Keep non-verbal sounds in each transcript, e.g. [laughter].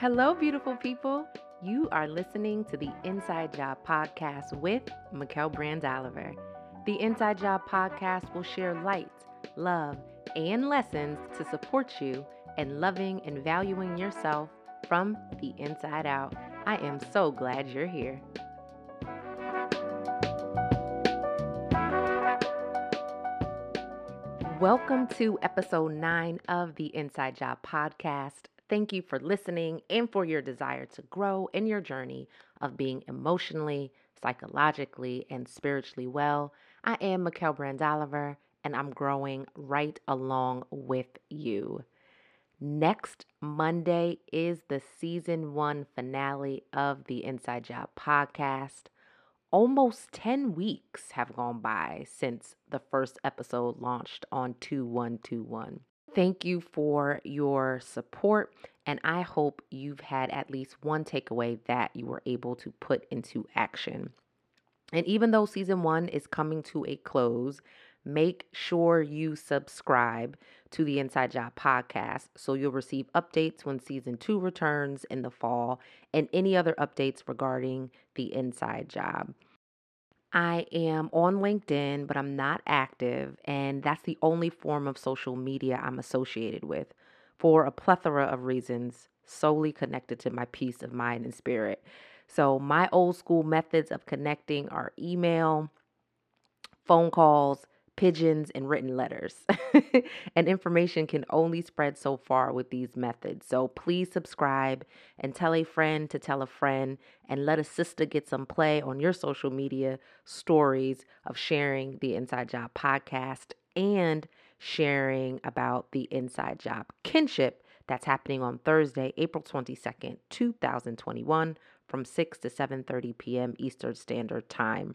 Hello, beautiful people. You are listening to the Inside Job Podcast with Mikel Brand Oliver. The Inside Job Podcast will share light, love, and lessons to support you in loving and valuing yourself from the inside out. I am so glad you're here. Welcome to episode nine of the Inside Job Podcast. Thank you for listening and for your desire to grow in your journey of being emotionally, psychologically, and spiritually well. I am Mikel Brand Oliver, and I'm growing right along with you. Next Monday is the season one finale of the Inside Job podcast. Almost 10 weeks have gone by since the first episode launched on 2121. Thank you for your support, and I hope you've had at least one takeaway that you were able to put into action. And even though season one is coming to a close, make sure you subscribe to the Inside Job podcast so you'll receive updates when season two returns in the fall and any other updates regarding the Inside Job. I am on LinkedIn, but I'm not active, and that's the only form of social media I'm associated with for a plethora of reasons solely connected to my peace of mind and spirit. So, my old school methods of connecting are email, phone calls, pigeons, and written letters. [laughs] and information can only spread so far with these methods. So please subscribe and tell a friend to tell a friend and let a sister get some play on your social media stories of sharing the Inside Job podcast and sharing about the Inside Job kinship that's happening on Thursday, April 22nd, 2021 from 6 to 7:30 p.m. Eastern Standard Time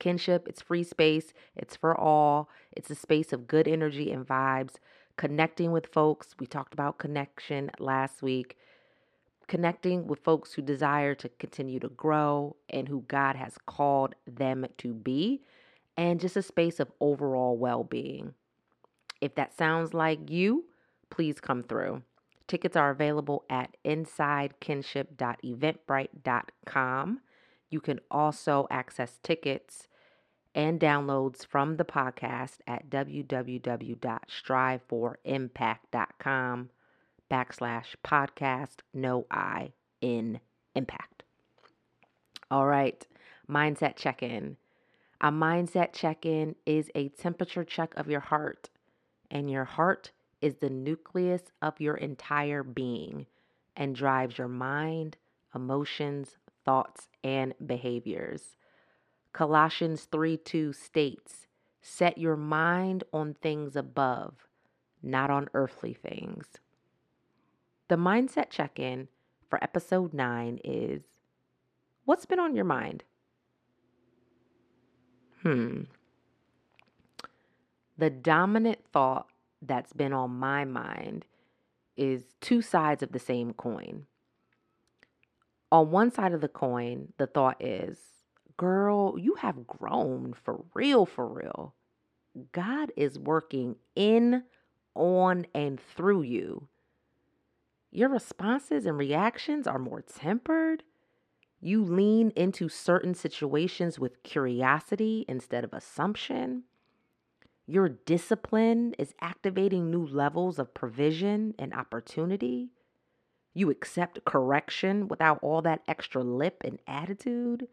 kinship, it's free space, it's for all. It's a space of good energy and vibes, connecting with folks. We talked about connection last week. Connecting with folks who desire to continue to grow and who God has called them to be, and just a space of overall well being. If that sounds like you, please come through. Tickets are available at insidekinship.eventbrite.com. You can also access tickets and downloads from the podcast at www.striveforimpact.com backslash podcast no I in impact. All right, mindset check in. A mindset check in is a temperature check of your heart, and your heart is the nucleus of your entire being and drives your mind, emotions, thoughts, and behaviors. Colossians 3 2 states, Set your mind on things above, not on earthly things. The mindset check in for episode 9 is What's been on your mind? Hmm. The dominant thought that's been on my mind is two sides of the same coin. On one side of the coin, the thought is, girl, you have grown for real, for real. God is working in, on, and through you. Your responses and reactions are more tempered. You lean into certain situations with curiosity instead of assumption. Your discipline is activating new levels of provision and opportunity. You accept correction without all that extra lip and attitude.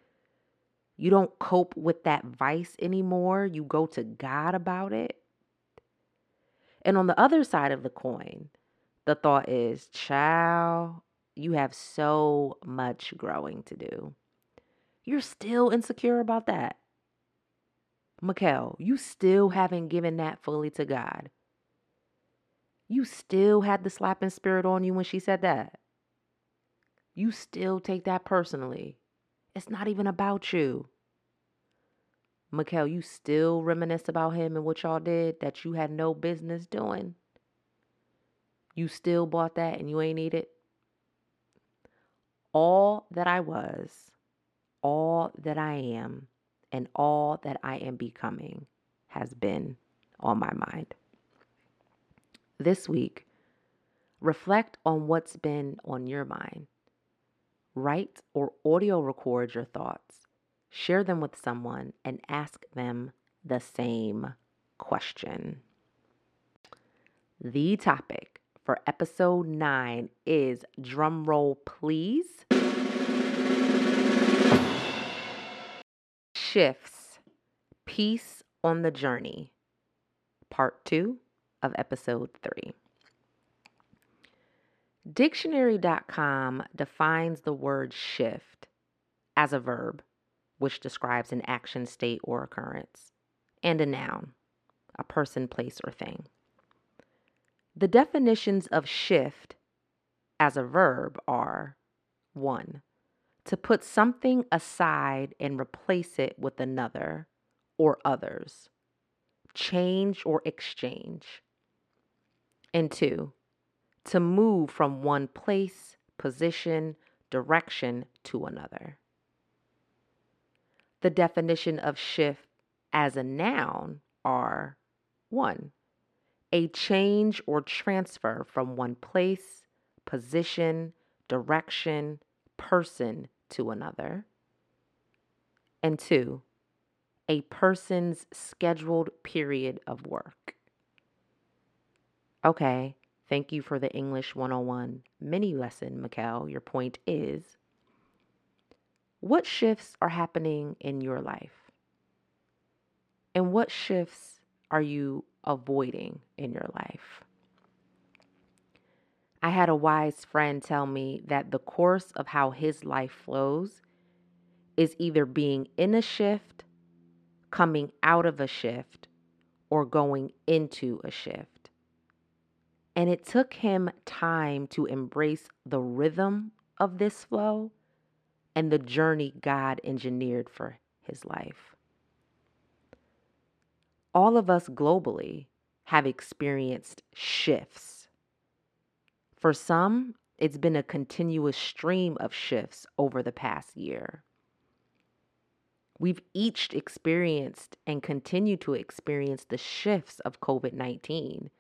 You don't cope with that vice anymore. You go to God about it. And on the other side of the coin, the thought is, child, you have so much growing to do. You're still insecure about that. Mikel, you still haven't given that fully to God. You still had the slapping spirit on you when she said that. You still take that personally. It's not even about you. Mikel, you still reminisce about him and what y'all did that you had no business doing. You still bought that and you ain't eat it. All that I was, all that I am, and all that I am becoming has been on my mind. This week, Reflect on what's been on your mind. Write or audio record your thoughts. Share them with someone and ask them the same question. The topic for episode 9 is drumroll please. Shifts Peace on the Journey, part 2 of episode 3. Dictionary.com defines the word shift as a verb, which describes an action, state, or occurrence, and a noun, a person, place, or thing. The definitions of shift as a verb are 1. To put something aside and replace it with another or others, change or exchange. And 2 to move from one place, position, direction to another. The definition of shift as a noun are 1. A change or transfer from one place, position, direction, person to another. And 2. A person's scheduled period of work. Okay, Thank you for the English 101 mini lesson, Mikel. Your point is what shifts are happening in your life? And what shifts are you avoiding in your life? I had a wise friend tell me that the course of how his life flows is either being in a shift, coming out of a shift, or going into a shift. And it took him time to embrace the rhythm of this flow and the journey God engineered for his life. All of us globally have experienced shifts. For some, it's been a continuous stream of shifts over the past year. We've each experienced and continue to experience the shifts of COVID 19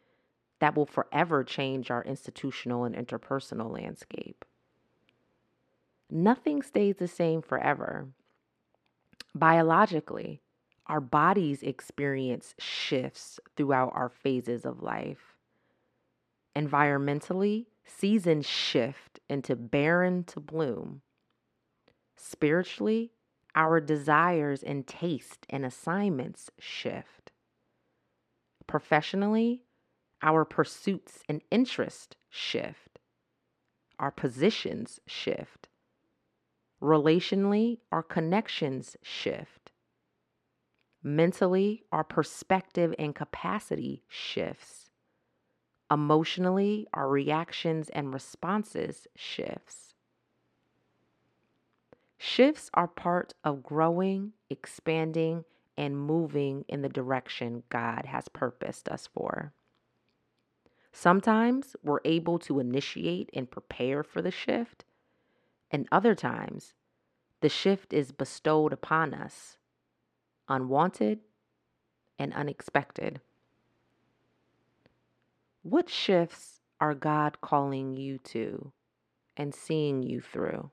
that will forever change our institutional and interpersonal landscape. Nothing stays the same forever. Biologically, our bodies experience shifts throughout our phases of life. Environmentally, seasons shift into barren to bloom. Spiritually, our desires and taste and assignments shift. Professionally, our pursuits and interests shift. Our positions shift. Relationally, our connections shift. Mentally, our perspective and capacity shifts. Emotionally, our reactions and responses shifts. Shifts are part of growing, expanding, and moving in the direction God has purposed us for. Sometimes we're able to initiate and prepare for the shift, and other times the shift is bestowed upon us, unwanted and unexpected. What shifts are God calling you to and seeing you through?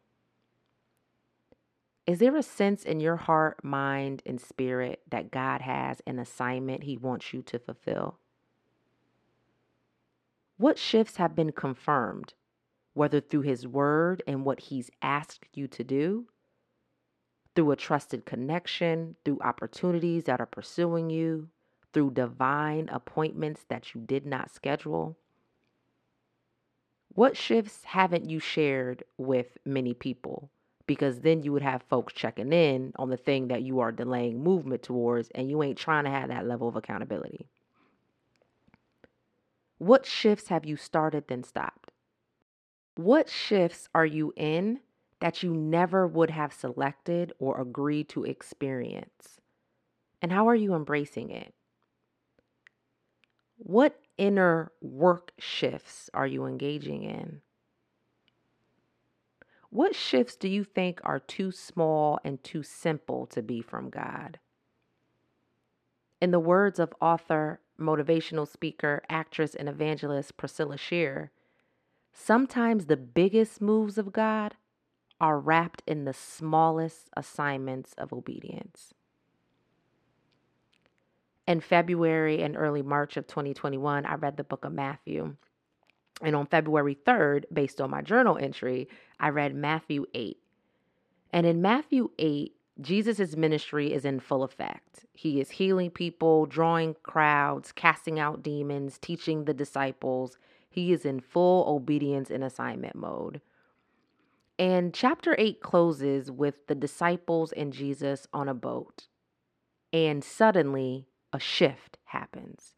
Is there a sense in your heart, mind, and spirit that God has an assignment He wants you to fulfill? What shifts have been confirmed, whether through His Word and what He's asked you to do, through a trusted connection, through opportunities that are pursuing you, through divine appointments that you did not schedule? What shifts haven't you shared with many people? Because then you would have folks checking in on the thing that you are delaying movement towards, and you ain't trying to have that level of accountability. What shifts have you started then stopped? What shifts are you in that you never would have selected or agreed to experience? And how are you embracing it? What inner work shifts are you engaging in? What shifts do you think are too small and too simple to be from God? In the words of author motivational speaker, actress, and evangelist Priscilla Shirer, sometimes the biggest moves of God are wrapped in the smallest assignments of obedience. In February and early March of 2021, I read the book of Matthew. And on February 3rd, based on my journal entry, I read Matthew 8. And in Matthew 8, Jesus' ministry is in full effect. He is healing people, drawing crowds, casting out demons, teaching the disciples. He is in full obedience and assignment mode. And chapter 8 closes with the disciples and Jesus on a boat. And suddenly, a shift happens.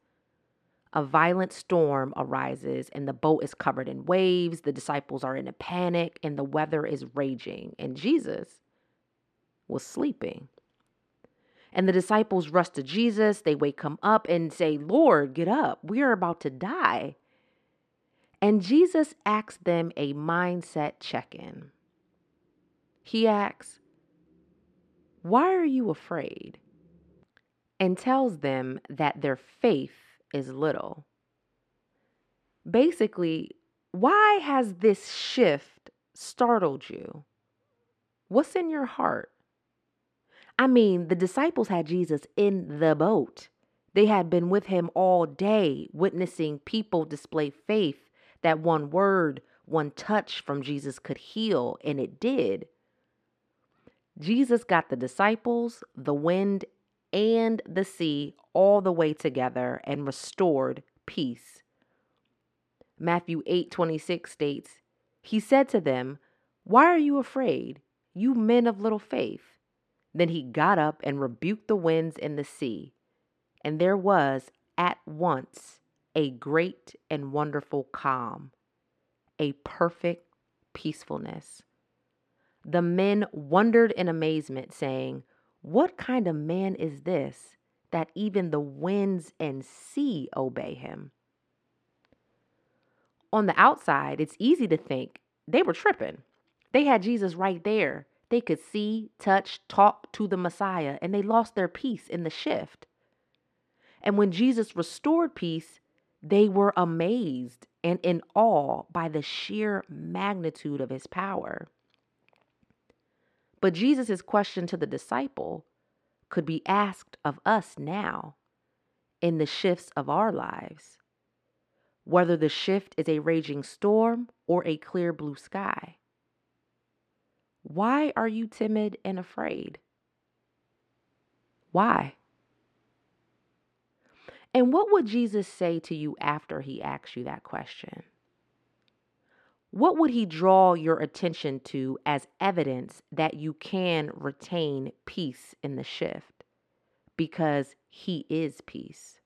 A violent storm arises, and the boat is covered in waves. The disciples are in a panic, and the weather is raging. And Jesus was sleeping. And the disciples rush to Jesus. They wake him up and say, Lord, get up. We are about to die. And Jesus asks them a mindset check in. He asks, Why are you afraid? And tells them that their faith is little. Basically, why has this shift startled you? What's in your heart? I mean, the disciples had Jesus in the boat. They had been with him all day, witnessing people display faith that one word, one touch from Jesus could heal, and it did. Jesus got the disciples, the wind, and the sea all the way together and restored peace. Matthew 8:26 states, He said to them, Why are you afraid, you men of little faith? Then he got up and rebuked the winds and the sea. And there was at once a great and wonderful calm, a perfect peacefulness. The men wondered in amazement, saying, What kind of man is this that even the winds and sea obey him? On the outside, it's easy to think they were tripping. They had Jesus right there they could see, touch, talk to the Messiah, and they lost their peace in the shift. And when Jesus restored peace, they were amazed and in awe by the sheer magnitude of his power. But Jesus' question to the disciple could be asked of us now in the shifts of our lives, whether the shift is a raging storm or a clear blue sky. Why are you timid and afraid? Why? And what would Jesus say to you after he asks you that question? What would he draw your attention to as evidence that you can retain peace in the shift? Because he is peace.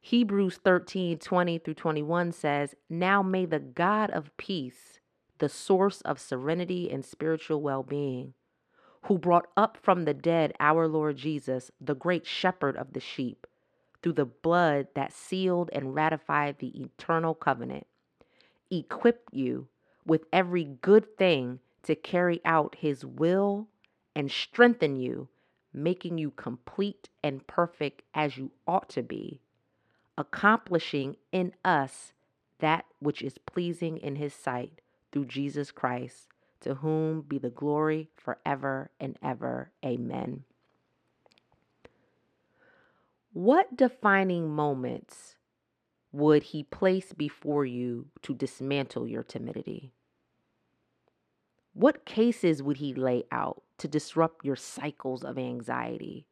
Hebrews 13 20 through 21 says, Now may the God of peace the source of serenity and spiritual well being, who brought up from the dead our Lord Jesus, the great shepherd of the sheep, through the blood that sealed and ratified the eternal covenant, equip you with every good thing to carry out his will and strengthen you, making you complete and perfect as you ought to be, accomplishing in us that which is pleasing in his sight through Jesus Christ, to whom be the glory forever and ever. Amen. What defining moments would he place before you to dismantle your timidity? What cases would he lay out to disrupt your cycles of anxiety?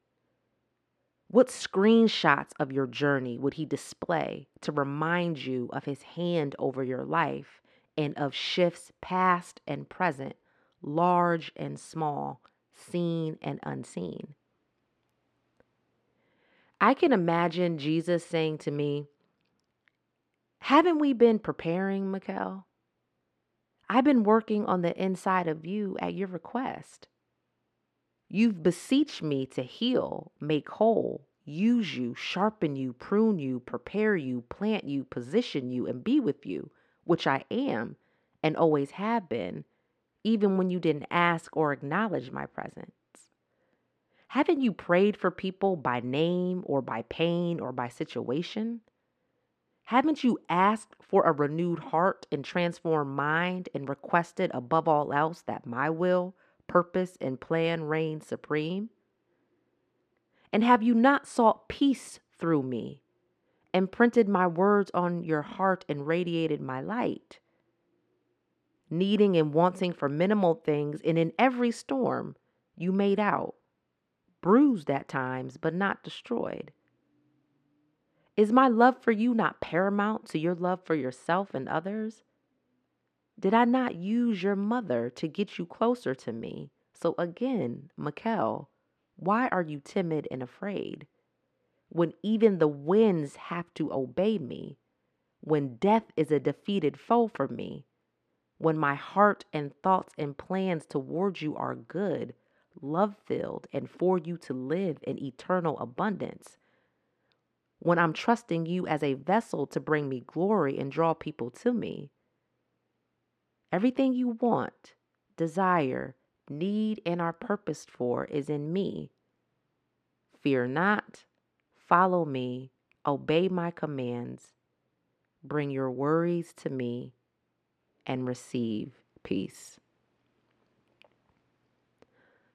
What screenshots of your journey would he display to remind you of his hand over your life and of shifts past and present, large and small, seen and unseen. I can imagine Jesus saying to me, Haven't we been preparing, Mikel? I've been working on the inside of you at your request. You've beseeched me to heal, make whole, use you, sharpen you, prune you, prepare you, plant you, position you, and be with you which I am and always have been, even when you didn't ask or acknowledge my presence? Haven't you prayed for people by name or by pain or by situation? Haven't you asked for a renewed heart and transformed mind and requested above all else that my will, purpose, and plan reign supreme? And have you not sought peace through me, imprinted my words on your heart and radiated my light? Needing and wanting for minimal things, and in every storm, you made out, bruised at times, but not destroyed. Is my love for you not paramount to your love for yourself and others? Did I not use your mother to get you closer to me? So again, Mikel, why are you timid and afraid? When even the winds have to obey me, when death is a defeated foe for me, when my heart and thoughts and plans towards you are good, love filled, and for you to live in eternal abundance, when I'm trusting you as a vessel to bring me glory and draw people to me. Everything you want, desire, need, and are purposed for is in me. Fear not, follow me, obey my commands, bring your worries to me, and receive peace.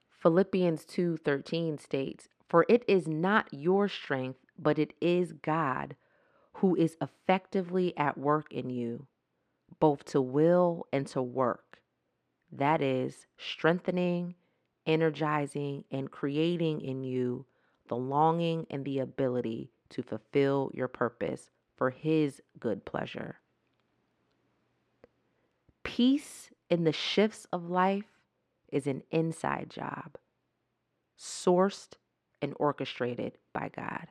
Philippians 2:13 states, "For it is not your strength, but it is God who is effectively at work in you, both to will and to work that is, strengthening, energizing, and creating in you the longing and the ability to fulfill your purpose for His good pleasure. Peace in the shifts of life is an inside job, sourced and orchestrated by God.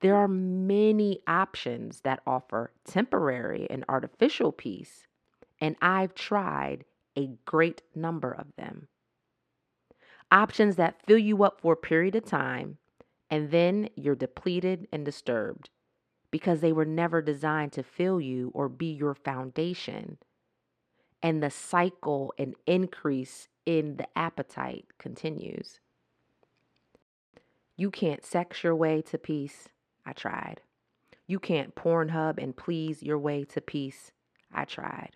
There are many options that offer temporary and artificial peace and I've tried a great number of them. Options that fill you up for a period of time, and then you're depleted and disturbed because they were never designed to fill you or be your foundation. And the cycle and increase in the appetite continues. You can't sex your way to peace. I tried. You can't Pornhub and please your way to peace. I tried.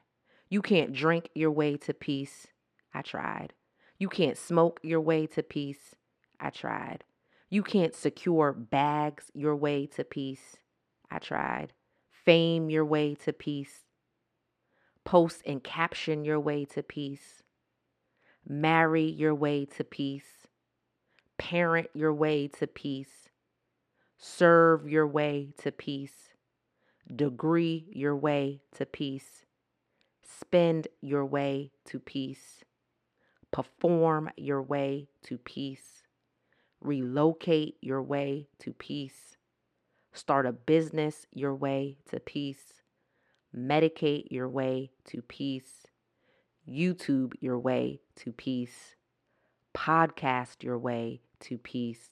You can't drink your way to peace. I tried. You can't smoke your way to peace. I tried. You can't secure bags your way to peace. I tried. Fame your way to peace. Post and caption your way to peace. Marry your way to peace. Parent your way to peace. Serve your way to peace. Degree your way to peace Spend your way to peace. Perform your way to peace. Relocate your way to peace. Start a business your way to peace. Medicate your way to peace. YouTube your way to peace. Podcast your way to peace.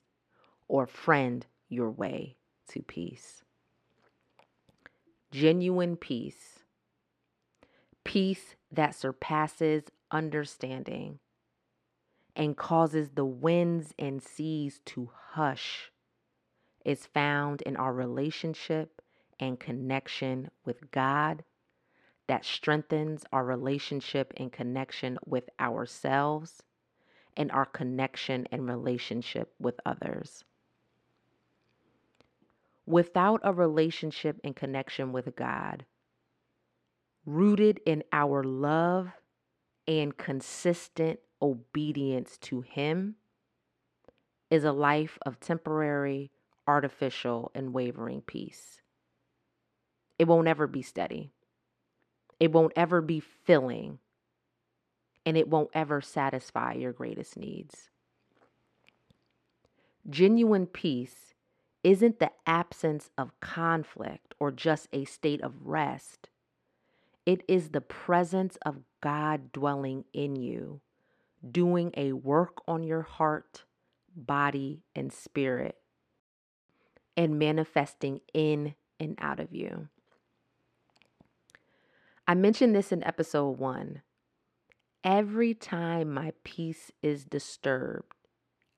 Or friend your way to peace. Genuine peace peace that surpasses understanding and causes the winds and seas to hush is found in our relationship and connection with God that strengthens our relationship and connection with ourselves and our connection and relationship with others. Without a relationship and connection with God, rooted in our love and consistent obedience to Him, is a life of temporary, artificial, and wavering peace. It won't ever be steady. It won't ever be filling. And it won't ever satisfy your greatest needs. Genuine peace isn't the absence of conflict or just a state of rest. It is the presence of God dwelling in you, doing a work on your heart, body, and spirit, and manifesting in and out of you. I mentioned this in episode one. Every time my peace is disturbed,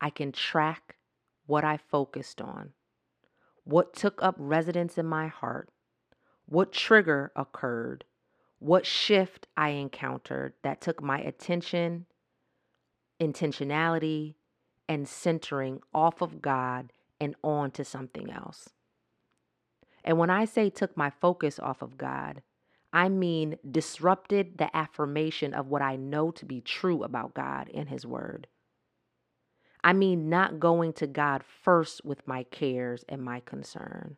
I can track what I focused on, what took up residence in my heart, what trigger occurred, what shift I encountered that took my attention, intentionality, and centering off of God and on to something else. And when I say took my focus off of God, I mean disrupted the affirmation of what I know to be true about God and His Word. I mean not going to God first with my cares and my concern.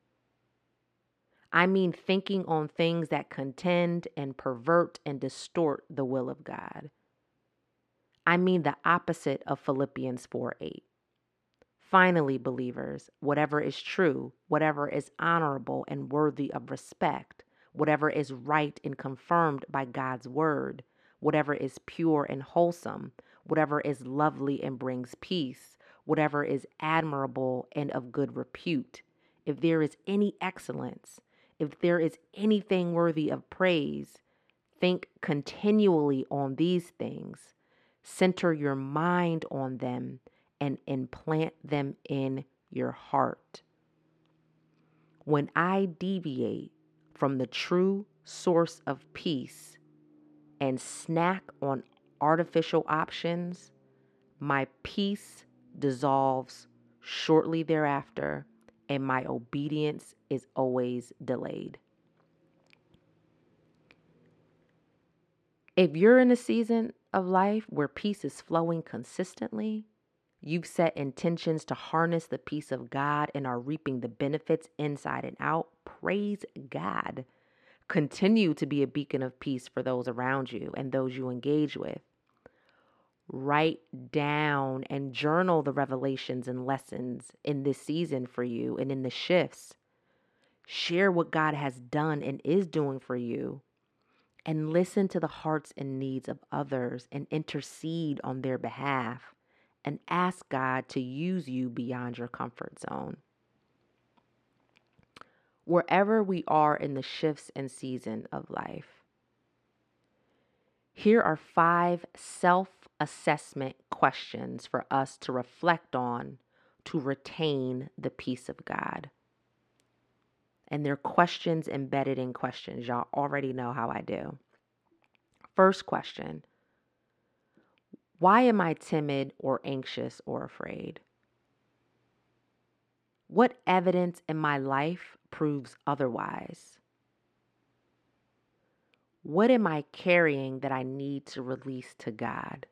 I mean thinking on things that contend and pervert and distort the will of God. I mean the opposite of Philippians 4 8. Finally, believers, whatever is true, whatever is honorable and worthy of respect, whatever is right and confirmed by God's word, whatever is pure and wholesome, whatever is lovely and brings peace, whatever is admirable and of good repute, if there is any excellence, if there is anything worthy of praise, think continually on these things. Center your mind on them and implant them in your heart. When I deviate from the true source of peace and snack on artificial options, my peace dissolves shortly thereafter, and my obedience is always delayed. If you're in a season of life where peace is flowing consistently, You've set intentions to harness the peace of God and are reaping the benefits inside and out. Praise God. Continue to be a beacon of peace for those around you and those you engage with. Write down and journal the revelations and lessons in this season for you and in the shifts. Share what God has done and is doing for you. And listen to the hearts and needs of others and intercede on their behalf and ask God to use you beyond your comfort zone. Wherever we are in the shifts and season of life, here are five self assessment questions for us to reflect on to retain the peace of God. And they're questions embedded in questions. Y'all already know how I do. First question why am I timid or anxious or afraid? What evidence in my life proves otherwise? What am I carrying that I need to release to God?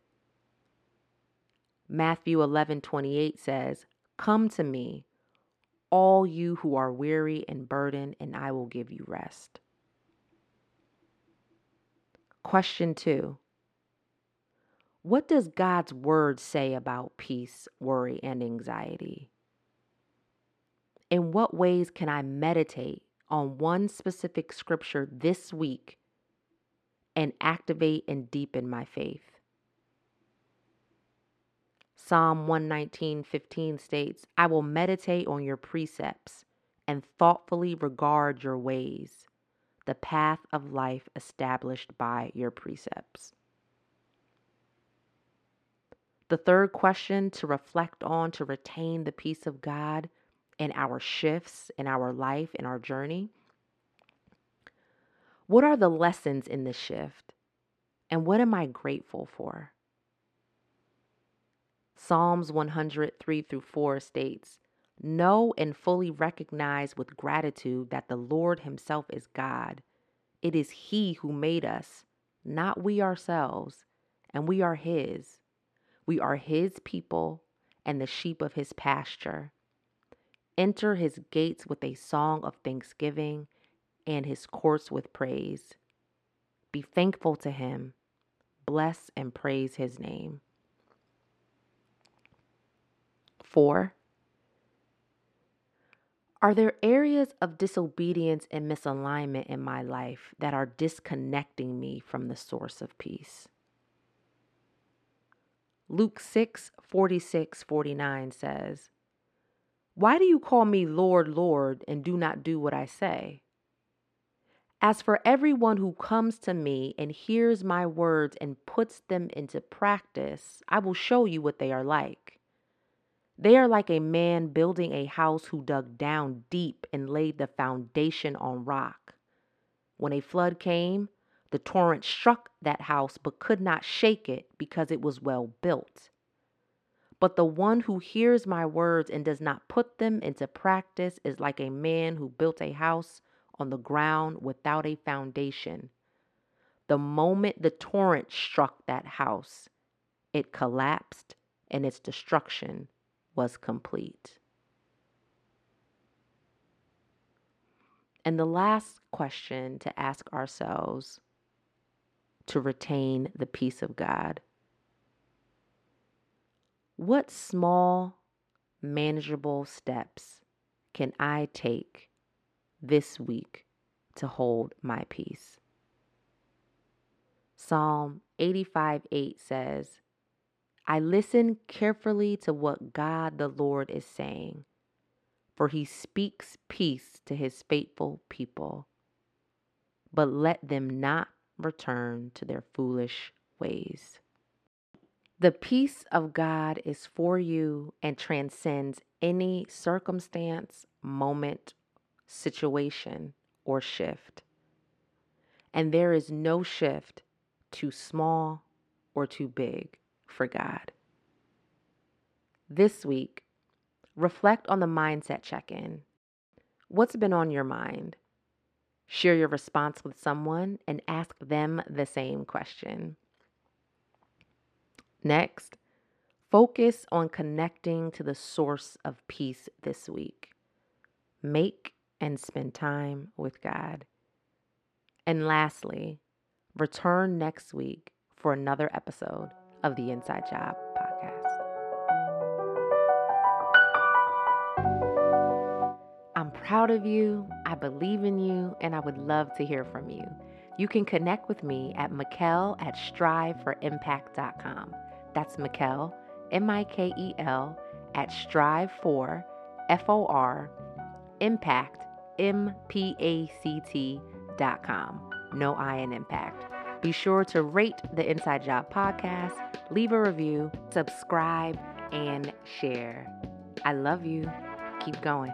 Matthew 11:28 says, "Come to me, all you who are weary and burdened, and I will give you rest." Question 2. What does God's word say about peace, worry, and anxiety? In what ways can I meditate on one specific scripture this week and activate and deepen my faith? Psalm 119:15 states, "I will meditate on your precepts and thoughtfully regard your ways, the path of life established by your precepts." The third question to reflect on to retain the peace of God in our shifts, in our life, in our journey. What are the lessons in this shift? And what am I grateful for? Psalms 103 through 4 states, Know and fully recognize with gratitude that the Lord Himself is God. It is He who made us, not we ourselves, and we are His. We are his people and the sheep of his pasture. Enter his gates with a song of thanksgiving and his courts with praise. Be thankful to him. Bless and praise his name. 4. Are there areas of disobedience and misalignment in my life that are disconnecting me from the source of peace? Luke 6 46 49 says, Why do you call me Lord, Lord, and do not do what I say? As for everyone who comes to me and hears my words and puts them into practice, I will show you what they are like. They are like a man building a house who dug down deep and laid the foundation on rock. When a flood came, the torrent struck that house but could not shake it because it was well built. But the one who hears my words and does not put them into practice is like a man who built a house on the ground without a foundation. The moment the torrent struck that house, it collapsed and its destruction was complete. And the last question to ask ourselves to retain the peace of God what small, manageable steps can I take this week to hold my peace? Psalm 85 8 says, I listen carefully to what God the Lord is saying, for he speaks peace to his faithful people, but let them not return to their foolish ways. The peace of God is for you and transcends any circumstance, moment, situation, or shift. And there is no shift too small or too big for God. This week, reflect on the mindset check in. What's been on your mind? Share your response with someone and ask them the same question. Next, focus on connecting to the source of peace this week. Make and spend time with God. And lastly, return next week for another episode of the Inside Job podcast. I'm proud of you, I believe in you, and I would love to hear from you. You can connect with me at Mikel at striveforimpact.com. That's Mikel, M I K E L, at strive for, F O R, impact, M P A C T dot com. No I in impact. Be sure to rate the Inside Job podcast, leave a review, subscribe, and share. I love you. Keep going.